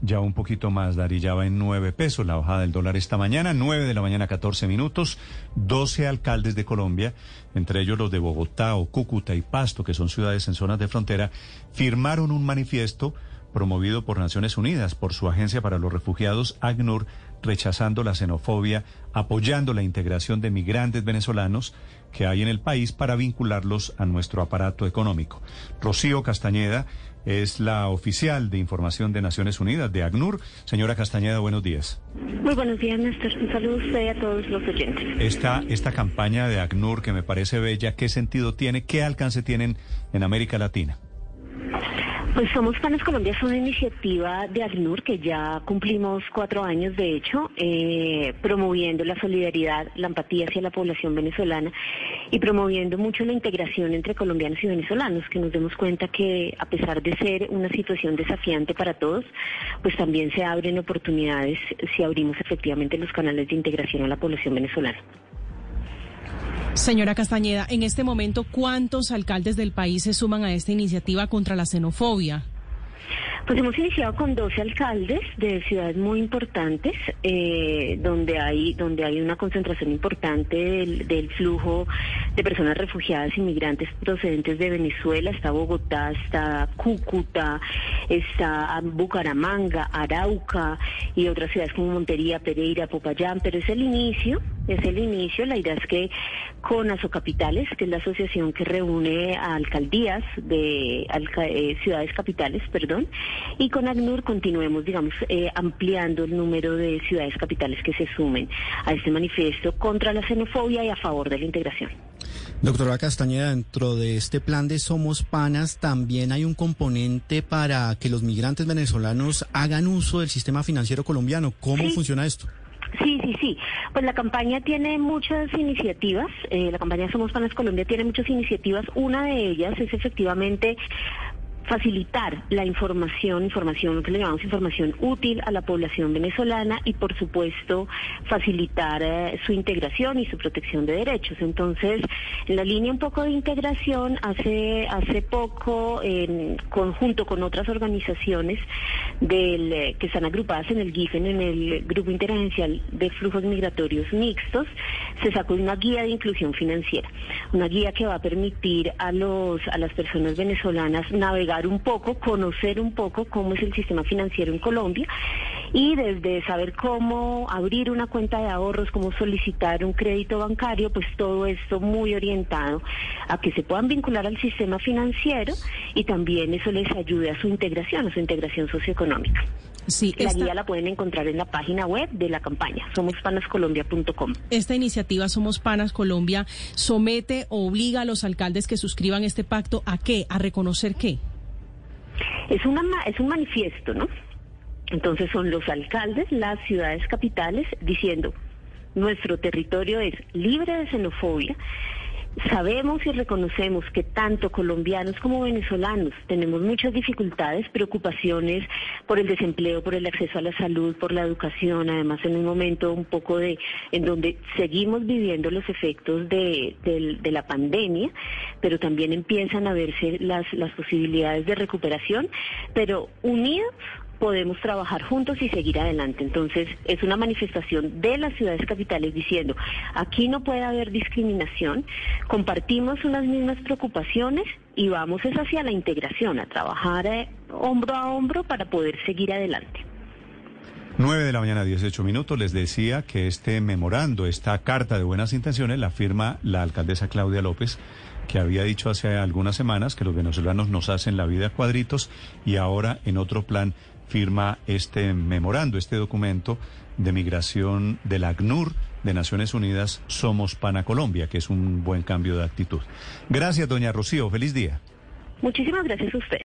ya un poquito más, Dari, ya va en 9 pesos la bajada del dólar esta mañana, 9 de la mañana 14 minutos, 12 alcaldes de Colombia, entre ellos los de Bogotá o Cúcuta y Pasto, que son ciudades en zonas de frontera, firmaron un manifiesto promovido por Naciones Unidas, por su Agencia para los Refugiados, ACNUR, rechazando la xenofobia, apoyando la integración de migrantes venezolanos que hay en el país para vincularlos a nuestro aparato económico. Rocío Castañeda es la oficial de información de Naciones Unidas, de ACNUR. Señora Castañeda, buenos días. Muy buenos días, Néstor. Un saludo a usted y a todos los oyentes. Esta, esta campaña de ACNUR que me parece bella, ¿qué sentido tiene? ¿Qué alcance tienen en América Latina? Pues Somos Panas Colombia es una iniciativa de ACNUR que ya cumplimos cuatro años, de hecho, eh, promoviendo la solidaridad, la empatía hacia la población venezolana y promoviendo mucho la integración entre colombianos y venezolanos, que nos demos cuenta que a pesar de ser una situación desafiante para todos, pues también se abren oportunidades si abrimos efectivamente los canales de integración a la población venezolana. Señora Castañeda, en este momento, ¿cuántos alcaldes del país se suman a esta iniciativa contra la xenofobia? Pues hemos iniciado con 12 alcaldes de ciudades muy importantes, eh, donde hay donde hay una concentración importante del, flujo de personas refugiadas inmigrantes procedentes de Venezuela. Está Bogotá, está Cúcuta, está Bucaramanga, Arauca y otras ciudades como Montería, Pereira, Popayán. Pero es el inicio, es el inicio. La idea es que con Asocapitales, que es la asociación que reúne a alcaldías de eh, ciudades capitales, perdón, y con ACNUR continuemos, digamos, eh, ampliando el número de ciudades capitales que se sumen a este manifiesto contra la xenofobia y a favor de la integración. Doctora Castañeda, dentro de este plan de Somos Panas también hay un componente para que los migrantes venezolanos hagan uso del sistema financiero colombiano. ¿Cómo funciona esto? Sí, sí, sí. Pues la campaña tiene muchas iniciativas. Eh, la campaña Somos Panas Colombia tiene muchas iniciativas. Una de ellas es efectivamente facilitar la información, información que le llamamos información útil a la población venezolana y por supuesto facilitar eh, su integración y su protección de derechos. Entonces, en la línea un poco de integración, hace hace poco en conjunto con otras organizaciones del eh, que están agrupadas en el GIFEN, en el Grupo Interagencial de Flujos Migratorios Mixtos, se sacó una guía de inclusión financiera, una guía que va a permitir a los a las personas venezolanas navegar un poco, conocer un poco cómo es el sistema financiero en Colombia y desde saber cómo abrir una cuenta de ahorros, cómo solicitar un crédito bancario, pues todo esto muy orientado a que se puedan vincular al sistema financiero y también eso les ayude a su integración, a su integración socioeconómica. Sí, la guía la pueden encontrar en la página web de la campaña, somospanascolombia.com. Esta iniciativa Somos Panas Colombia somete o obliga a los alcaldes que suscriban este pacto a qué, a reconocer qué. Es, una, es un manifiesto, ¿no? Entonces son los alcaldes, las ciudades capitales, diciendo, nuestro territorio es libre de xenofobia, Sabemos y reconocemos que tanto colombianos como venezolanos tenemos muchas dificultades, preocupaciones por el desempleo, por el acceso a la salud, por la educación, además en un momento un poco de en donde seguimos viviendo los efectos de, la pandemia, pero también empiezan a verse las posibilidades de recuperación, pero unidos podemos trabajar juntos y seguir adelante. Entonces, es una manifestación de las ciudades capitales diciendo, aquí no puede haber discriminación, compartimos unas mismas preocupaciones y vamos es hacia la integración, a trabajar eh, hombro a hombro para poder seguir adelante. 9 de la mañana, 18 minutos. Les decía que este memorando, esta carta de buenas intenciones, la firma la alcaldesa Claudia López, que había dicho hace algunas semanas que los venezolanos nos hacen la vida cuadritos y ahora en otro plan firma este memorando, este documento de migración del ACNUR de Naciones Unidas, Somos Pana Colombia, que es un buen cambio de actitud. Gracias, doña Rocío. Feliz día. Muchísimas gracias a usted.